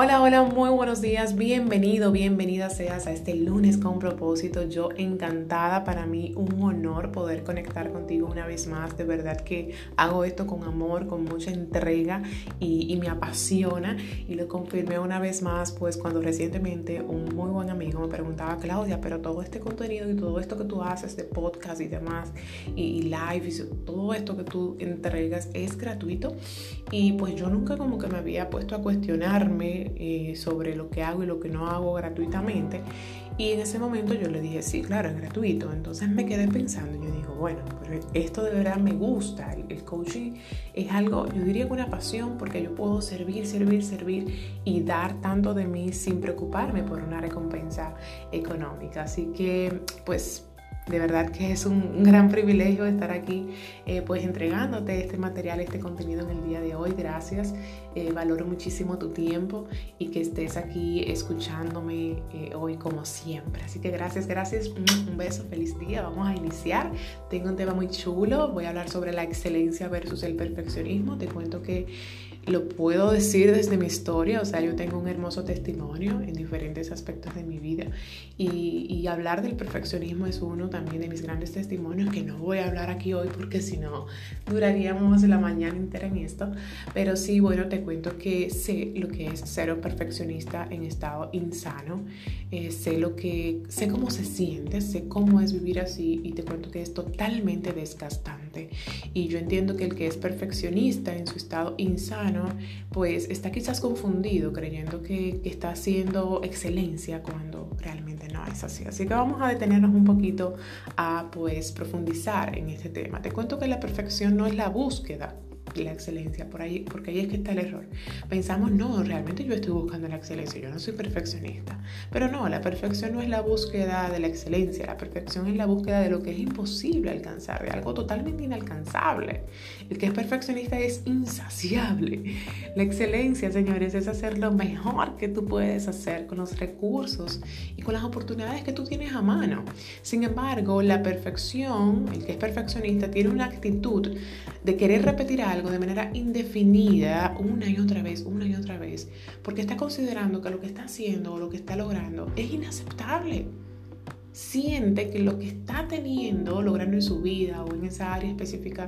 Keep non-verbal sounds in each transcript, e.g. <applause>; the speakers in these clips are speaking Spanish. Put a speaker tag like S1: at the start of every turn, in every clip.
S1: Hola, hola, muy buenos días, bienvenido, bienvenida seas a este lunes con propósito. Yo encantada, para mí un honor poder conectar contigo una vez más. De verdad que hago esto con amor, con mucha entrega y, me apasiona. Y lo confirmé una vez más, pues cuando recientemente un muy buen amigo me preguntaba, Claudia, pero todo este contenido y todo esto que tú haces de podcast y demás, y, y live, y todo esto que tú entregas es gratuito. Y pues yo nunca como que me había puesto a cuestionarme eh, sobre lo que hago y lo que no hago gratuitamente. Y en ese momento yo le dije, sí, claro, es gratuito. Entonces me quedé pensando, yo digo, bueno, pero esto de verdad me gusta. El, el coaching es algo, yo diría que una pasión porque yo puedo servir, servir, servir y dar tanto de mí sin preocuparme por una recompensa económica. Así que, pues de verdad que es un, gran privilegio estar aquí eh, pues entregándote este material, este contenido en el día de hoy. Gracias, eh, valoro muchísimo tu tiempo y que estés aquí escuchándome eh, hoy como siempre. Así que gracias, gracias, un beso, feliz día. Vamos a iniciar. Tengo un tema muy chulo, voy a hablar sobre la excelencia versus el perfeccionismo. Te cuento que lo puedo decir desde mi historia, o sea, yo tengo un hermoso testimonio en diferentes aspectos de mi vida y, y, hablar del perfeccionismo es uno también de mis grandes testimonios que no voy a hablar aquí hoy porque si no duraríamos la mañana entera en esto, pero sí, bueno, te cuento que sé lo que es ser un perfeccionista en estado insano, eh, sé lo que, sé cómo se siente, sé cómo es vivir así y te cuento que es totalmente desgastante y yo entiendo que el que es perfeccionista en su estado insano pues está quizás confundido creyendo que, está haciendo excelencia cuando realmente no es así. Así que vamos a detenernos un poquito a pues profundizar en este tema. Te cuento que la perfección no es la búsqueda la excelencia, por ahí, porque ahí es que está el error. Pensamos, no, realmente yo estoy buscando la excelencia, yo no soy perfeccionista. Pero no, la perfección no es la búsqueda de la excelencia, la perfección es la búsqueda de lo que es imposible alcanzar, de algo totalmente inalcanzable. El que es perfeccionista es insaciable. La excelencia, señores, es hacer lo mejor que tú puedes hacer con los recursos y con las oportunidades que tú tienes a mano. Sin embargo, la perfección, el que es perfeccionista, tiene una actitud de querer repetir algo de manera indefinida una y otra vez, una y otra vez, porque está considerando que lo que está haciendo o lo que está logrando es inaceptable. Siente que lo que está teniendo, logrando en su vida o en esa área específica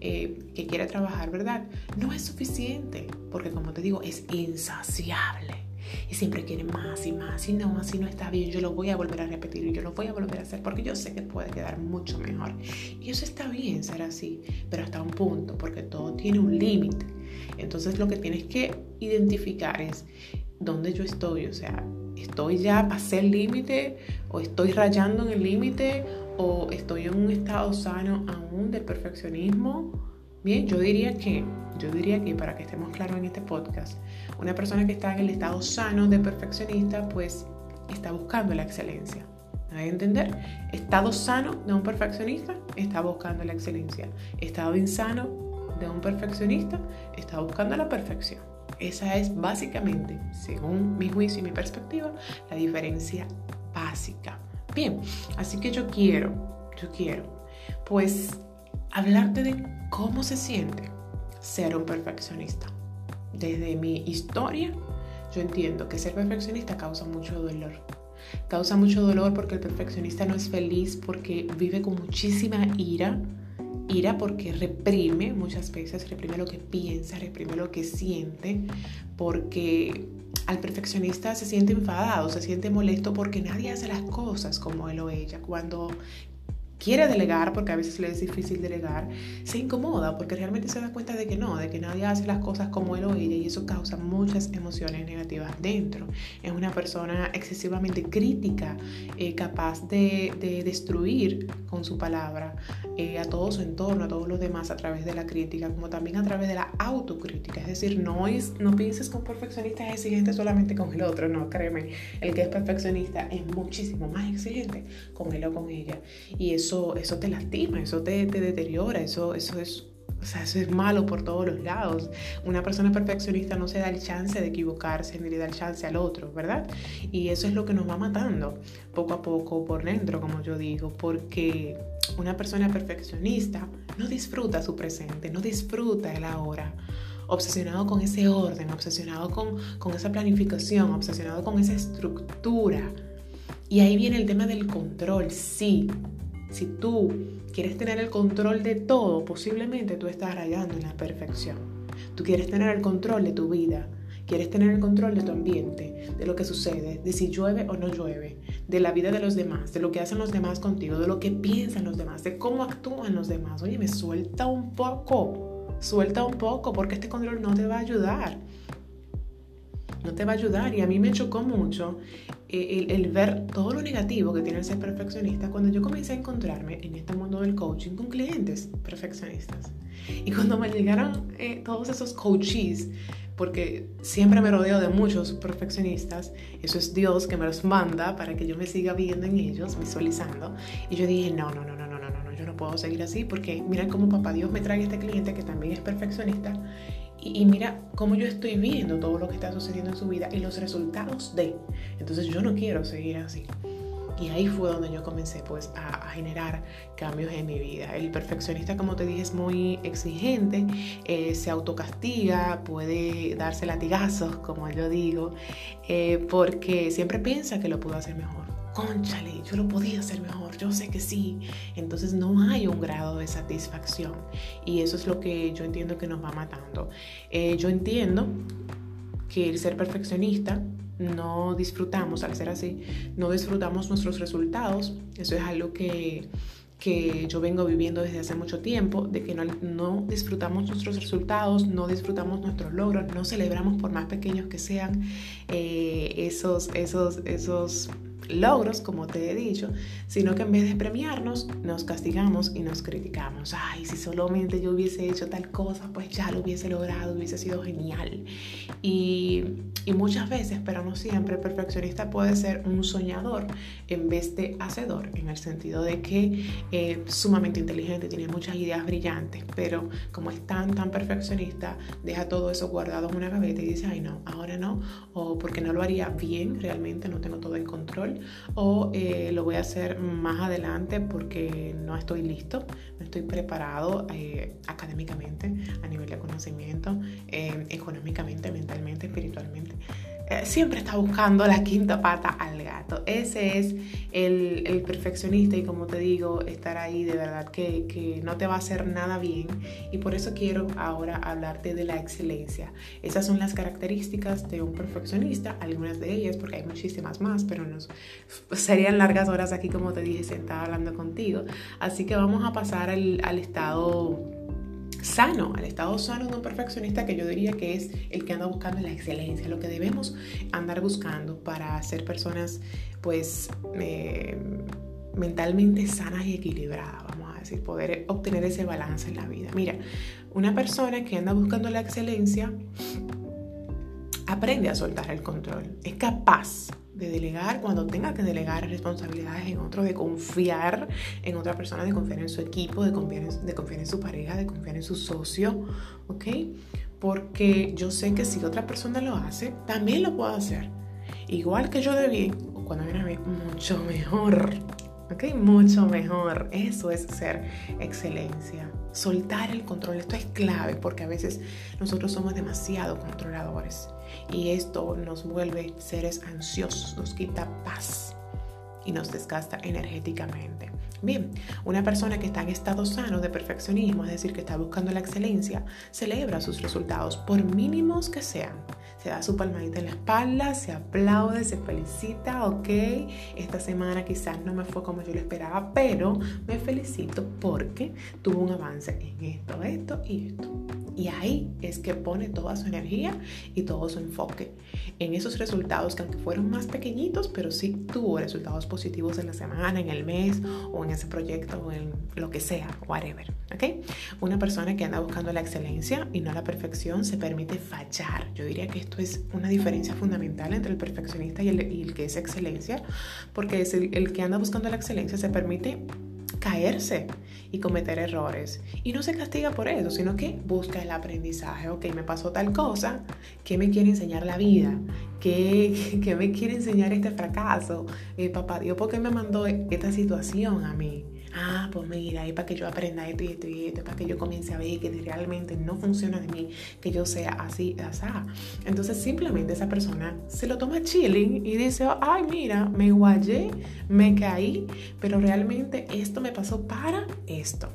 S1: eh, que quiere trabajar, ¿verdad? No es suficiente, porque como te digo, es insaciable y siempre quiere más y más y no, así no está bien, yo lo voy a volver a repetir y yo lo voy a volver a hacer porque yo sé que puede quedar mucho mejor. Y eso está bien ser así, pero hasta un punto, porque todo tiene un límite. Entonces lo que tienes que identificar es dónde yo estoy, o sea, estoy ya, pasé el límite o estoy rayando en el límite o estoy en un estado sano aún del perfeccionismo Bien, yo diría que, yo diría que para que estemos claros en este podcast, una persona que está en el estado sano de perfeccionista, pues está buscando la excelencia. ¿Hay entender? Estado sano de un perfeccionista está buscando la excelencia. Estado insano de un perfeccionista está buscando la perfección. Esa es básicamente, según mi juicio y mi perspectiva, la diferencia básica. Bien, así que yo quiero, yo quiero, pues hablarte de cómo se siente ser un perfeccionista. Desde mi historia, yo entiendo que ser perfeccionista causa mucho dolor. Causa mucho dolor porque el perfeccionista no es feliz, porque vive con muchísima ira. Ira porque reprime muchas veces, reprime lo que piensa, reprime lo que siente, porque al perfeccionista se siente enfadado, se siente molesto porque nadie hace las cosas como él o ella. Cuando quiere delegar, porque a veces le es difícil delegar, se incomoda porque realmente se da cuenta de que no, de que nadie hace las cosas como él o ella y eso causa muchas emociones negativas dentro. Es una persona excesivamente crítica, eh, capaz de, destruir con su palabra eh, a todo su entorno, a todos los demás a través de la crítica, como también a través de la autocrítica. Es decir, no, es, no pienses con perfeccionista es exigente solamente con el otro, no, créeme, el que es perfeccionista es muchísimo más exigente con él o con ella. Y eso eso, te lastima, eso te, deteriora, eso, eso es o sea, eso es malo por todos los lados. Una persona perfeccionista no se da el chance de equivocarse ni le da el chance al otro, ¿verdad? Y eso es lo que nos va matando poco a poco por dentro, como yo digo, porque una persona perfeccionista no disfruta su presente, no disfruta el ahora. obsesionado con ese orden, obsesionado con, con esa planificación, obsesionado con esa estructura. Y ahí viene el tema del control. Sí, si tú quieres tener el control de todo, posiblemente tú estás rayando en la perfección. Tú quieres tener el control de tu vida, quieres tener el control de tu ambiente, de lo que sucede, de si llueve o no llueve, de la vida de los demás, de lo que hacen los demás contigo, de lo que piensan los demás, de cómo actúan los demás. Oye, me suelta un poco, suelta un poco, porque este control no te va a ayudar no te va a ayudar. Y a mí me chocó mucho eh, el, ver todo lo negativo que tiene el ser perfeccionista cuando yo comencé a encontrarme en este mundo del coaching con clientes perfeccionistas. Y cuando me llegaron eh, todos esos coaches, porque siempre me rodeo de muchos perfeccionistas, eso es Dios que me los manda para que yo me siga viendo en ellos, visualizando. Y yo dije, no, no, no, no, no, no, no, yo no puedo seguir así porque mira cómo papá Dios me trae este cliente que también es perfeccionista y, mira cómo yo estoy viendo todo lo que está sucediendo en su vida y los resultados de. Entonces yo no quiero seguir así. Y ahí fue donde yo comencé pues a, generar cambios en mi vida. El perfeccionista, como te dije, es muy exigente, eh, se autocastiga, puede darse latigazos, como yo digo, eh, porque siempre piensa que lo puedo hacer mejor conchale, yo lo podía hacer mejor, yo sé que sí. Entonces no hay un grado de satisfacción y eso es lo que yo entiendo que nos va matando. Eh, yo entiendo que el ser perfeccionista no disfrutamos, al ser así, no disfrutamos nuestros resultados. Eso es algo que, que yo vengo viviendo desde hace mucho tiempo, de que no, no, disfrutamos nuestros resultados, no disfrutamos nuestros logros, no celebramos por más pequeños que sean eh, esos, esos, esos logros, como te he dicho, sino que en vez de premiarnos, nos castigamos y nos criticamos. Ay, si solamente yo hubiese hecho tal cosa, pues ya lo hubiese logrado, hubiese sido genial. Y, muchas veces, pero no siempre, el perfeccionista puede ser un soñador en vez de hacedor, en el sentido de que es eh, sumamente inteligente, tiene muchas ideas brillantes, pero como es tan, tan perfeccionista, deja todo eso guardado en una gaveta y dice, ay no, ahora no, o porque no lo haría bien, realmente no tengo todo en control, o eh, lo voy a hacer más adelante porque no estoy listo, no estoy preparado eh, académicamente, a nivel de conocimiento, eh, económicamente, mentalmente, espiritualmente. Eh, siempre está buscando la quinta pata al gato. Ese es el, el perfeccionista y como te digo, estar ahí de verdad que, que, no te va a hacer nada bien. Y por eso quiero ahora hablarte de la excelencia. Esas son las características de un perfeccionista, algunas de ellas, porque hay muchísimas más, pero nos serían largas horas aquí, como te dije, sentada hablando contigo. Así que vamos a pasar al, al estado sano, al estado sano de un perfeccionista que yo diría que es el que anda buscando la excelencia, lo que debemos andar buscando para ser personas pues eh, mentalmente sanas y equilibradas, vamos a decir, poder obtener ese balance en la vida. Mira, una persona que anda buscando la excelencia aprende a soltar el control, es capaz de delegar cuando tenga que delegar responsabilidades en otro, de confiar en otra persona, de confiar en su equipo, de confiar en, de confiar en su pareja, de confiar en su socio, ¿ok? Porque yo sé que si otra persona lo hace, también lo puedo hacer. Igual que yo de bien, o cuando viene a mucho mejor. ¿Ok? Mucho mejor. Eso es ser excelencia. Soltar el control. Esto es clave porque a veces nosotros somos demasiado controladores y esto nos vuelve seres ansiosos, nos quita paz y nos desgasta energéticamente. Bien, una persona que está en estado sano de perfeccionismo, es decir, que está buscando la excelencia, celebra sus resultados por mínimos que sean. Se da su palmadita en la espalda, se aplaude, se felicita, ok, esta semana quizás no me fue como yo lo esperaba, pero me felicito porque tuvo un avance en esto, esto y esto. Y ahí es que pone toda su energía y todo su enfoque en esos resultados que aunque fueron más pequeñitos, pero sí tuvo resultados positivos en la semana, en el mes o en ese proyecto o en lo que sea, whatever. ¿ok? Una persona que anda buscando la excelencia y no la perfección se permite fallar. Yo diría que esto es una diferencia fundamental entre el perfeccionista y el, que es excelencia, porque es el que anda buscando la excelencia se permite caerse y cometer errores. Y no se castiga por eso, sino que busca el aprendizaje. Ok, me pasó tal cosa, ¿qué me quiere enseñar la vida? ¿Qué, <laughs> qué me quiere enseñar este fracaso? Eh, papá Dios, ¿por qué me mandó esta situación a mí? Ah, pues mira, es para que yo aprenda esto y esto y esto, para que yo comience a ver que realmente no funciona de mí, que yo sea así, así. Entonces simplemente esa persona se lo toma chilling y dice, ay, mira, me guayé, me caí, pero realmente esto me pasó para esto.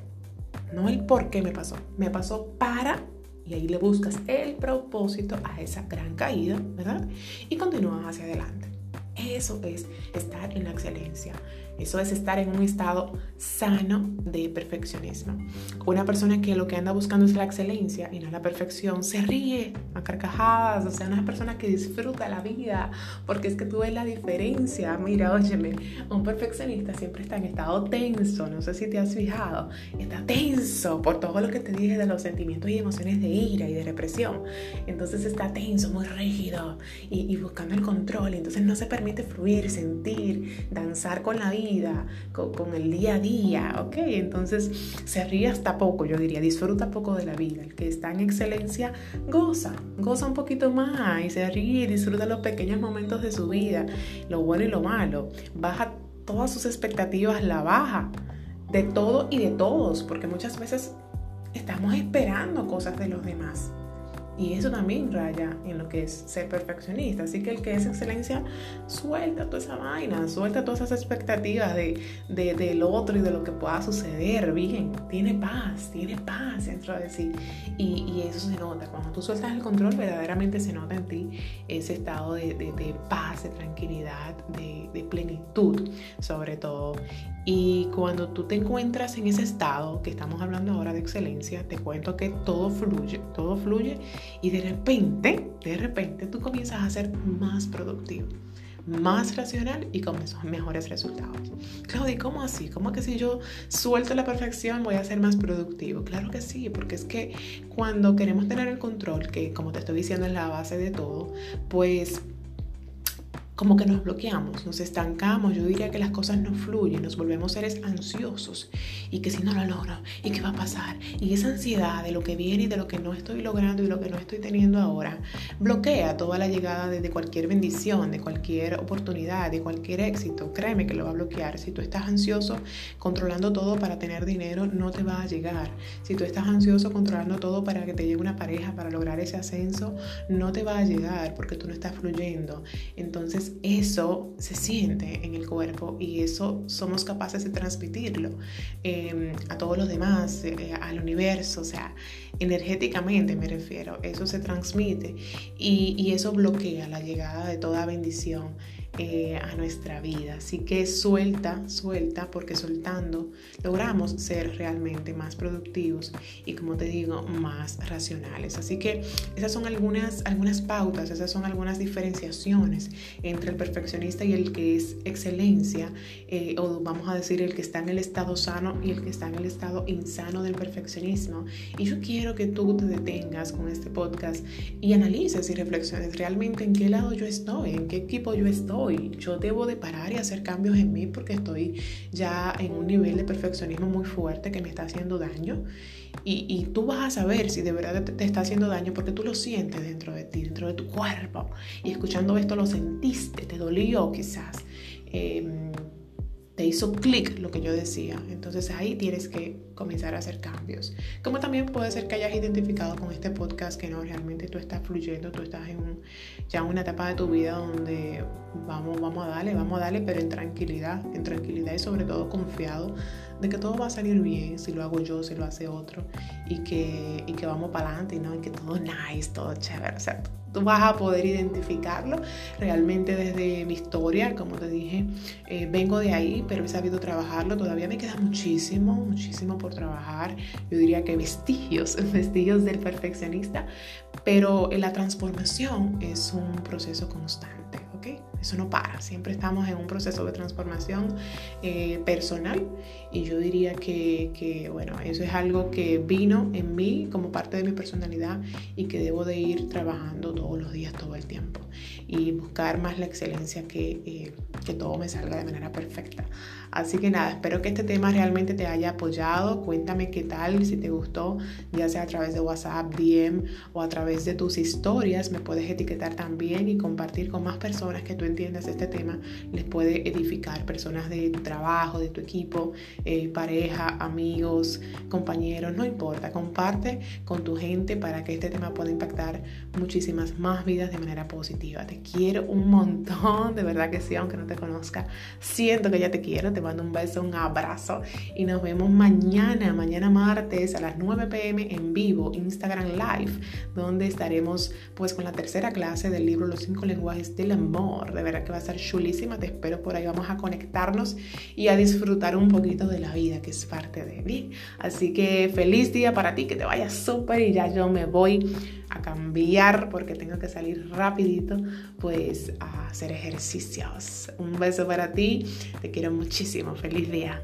S1: No el por qué me pasó, me pasó para y ahí le buscas el propósito a esa gran caída, ¿verdad? Y continúas hacia adelante. Eso es estar en la excelencia. Eso es estar en un estado sano de perfeccionismo. Una persona que lo que anda buscando es la excelencia y no la perfección, se ríe a carcajadas, o sea, una persona que disfruta la vida, porque es que tú ves la diferencia. Mira, óyeme, un perfeccionista siempre está en estado tenso, no sé si te has fijado, está tenso por todo lo que te dije de los sentimientos y emociones de ira y de represión. Entonces está tenso, muy rígido y, y buscando el control, entonces no se permite fluir, sentir, danzar con la vida con, el día a día, ¿ok? Entonces se ríe hasta poco, yo diría, disfruta poco de la vida. El que está en excelencia goza, goza un poquito más y se ríe, disfruta los pequeños momentos de su vida, lo bueno y lo malo, baja todas sus expectativas, la baja de todo y de todos, porque muchas veces estamos esperando cosas de los demás. Y eso también raya en lo que es ser perfeccionista. Así que el que es excelencia, suelta toda esa vaina, suelta todas esas expectativas de, del otro y de lo que pueda suceder. Bien, tiene paz, tiene paz dentro de sí. Y, y eso se nota. Cuando tú sueltas el control, verdaderamente se nota en ti ese estado de, de paz, de tranquilidad, de plenitud, sobre todo. Y cuando tú te encuentras en ese estado que estamos hablando ahora de excelencia, te cuento que todo fluye, todo fluye y de repente, de repente tú comienzas a ser más productivo, más racional y con mejores resultados. Claudia, ¿cómo así? ¿Cómo que si yo suelto la perfección voy a ser más productivo? Claro que sí, porque es que cuando queremos tener el control, que como te estoy diciendo es la base de todo, pues como que nos bloqueamos, nos estancamos, yo diría que las cosas no fluyen, nos volvemos seres ansiosos y que si no lo logro y qué va a pasar y esa ansiedad de lo que viene y de lo que no estoy logrando y lo que no estoy teniendo ahora bloquea toda la llegada de, cualquier bendición, de cualquier oportunidad, de cualquier éxito. Créeme que lo va a bloquear. Si tú estás ansioso controlando todo para tener dinero, no te va a llegar. Si tú estás ansioso controlando todo para que te llegue una pareja, para lograr ese ascenso, no te va a llegar porque tú no estás fluyendo. Entonces eso se siente en el cuerpo y eso somos capaces de transmitirlo em, a todos los demás, eh, al universo, o sea, energéticamente me refiero, eso se transmite y, y eso bloquea la llegada de toda bendición eh, a nuestra vida. Así que suelta, suelta, porque soltando logramos ser realmente más productivos y como te digo, más racionales. Así que esas son algunas, algunas pautas, esas son algunas diferenciaciones entre el perfeccionista y el que es excelencia, eh, o vamos a decir el que está en el estado sano y el que está en el estado insano del perfeccionismo. Y yo quiero que tú te detengas con este podcast y analices y reflexiones realmente en qué lado yo estoy, en qué equipo yo estoy yo debo de parar y hacer cambios en mí porque estoy ya en un nivel de perfeccionismo muy fuerte que me está haciendo daño. Y, tú vas a saber si de verdad te, está haciendo daño porque tú lo sientes dentro de ti, dentro de tu cuerpo. Y escuchando esto lo sentiste, te dolió quizás. Em, te hizo clic lo que yo decía. Entonces ahí tienes que comenzar a hacer cambios. Como también puede ser que hayas identificado con este podcast que no, realmente tú estás fluyendo, tú estás en ya en una etapa de tu vida donde vamos, vamos a darle, vamos a darle, pero en tranquilidad, en tranquilidad y sobre todo confiado de que todo va a salir bien si lo hago yo, si lo hace otro y que, y que vamos para adelante, ¿no? Y que todo <laughs> nice, todo chévere, o sea, tú vas a poder identificarlo realmente desde mi historia, como te dije, eh, vengo de ahí, pero he sabido trabajarlo, todavía me queda muchísimo, muchísimo por trabajar, yo diría que vestigios, <laughs> vestigios del perfeccionista, pero la transformación es un proceso constante, ¿ok? Eso no para, siempre estamos en un proceso de transformación eh, personal y yo diría que, que, bueno, eso es algo que vino en mí como parte de mi personalidad y que debo de ir trabajando todos los días, todo el tiempo y buscar más la excelencia que, eh, que todo me salga de manera perfecta. Así que nada, espero que este tema realmente te haya apoyado. Cuéntame qué tal, si te gustó, ya sea a través de WhatsApp, DM o a través de tus historias. Me puedes etiquetar también y compartir con más personas que tú entiendas este tema les puede edificar. Personas de tu trabajo, de tu equipo, eh, pareja, amigos, compañeros, no importa. Comparte con tu gente para que este tema pueda impactar muchísimas más vidas de manera positiva. Te quiero un montón, de verdad que sí, aunque no te conozca. Siento que ya te quiero. Te mando un beso, un abrazo y nos vemos mañana, mañana martes a las 9 pm en vivo, Instagram Live, donde estaremos pues con la tercera clase del libro Los cinco lenguajes del amor. De verdad que va a estar chulísima. Te espero por ahí. Vamos a conectarnos y a disfrutar un poquito de la vida que es parte de mí. Así que feliz día para ti, que te vaya súper y ya yo me voy a cambiar porque tengo que salir rapidito pues a hacer ejercicios. Un beso para ti, te quiero muchísimo, feliz día.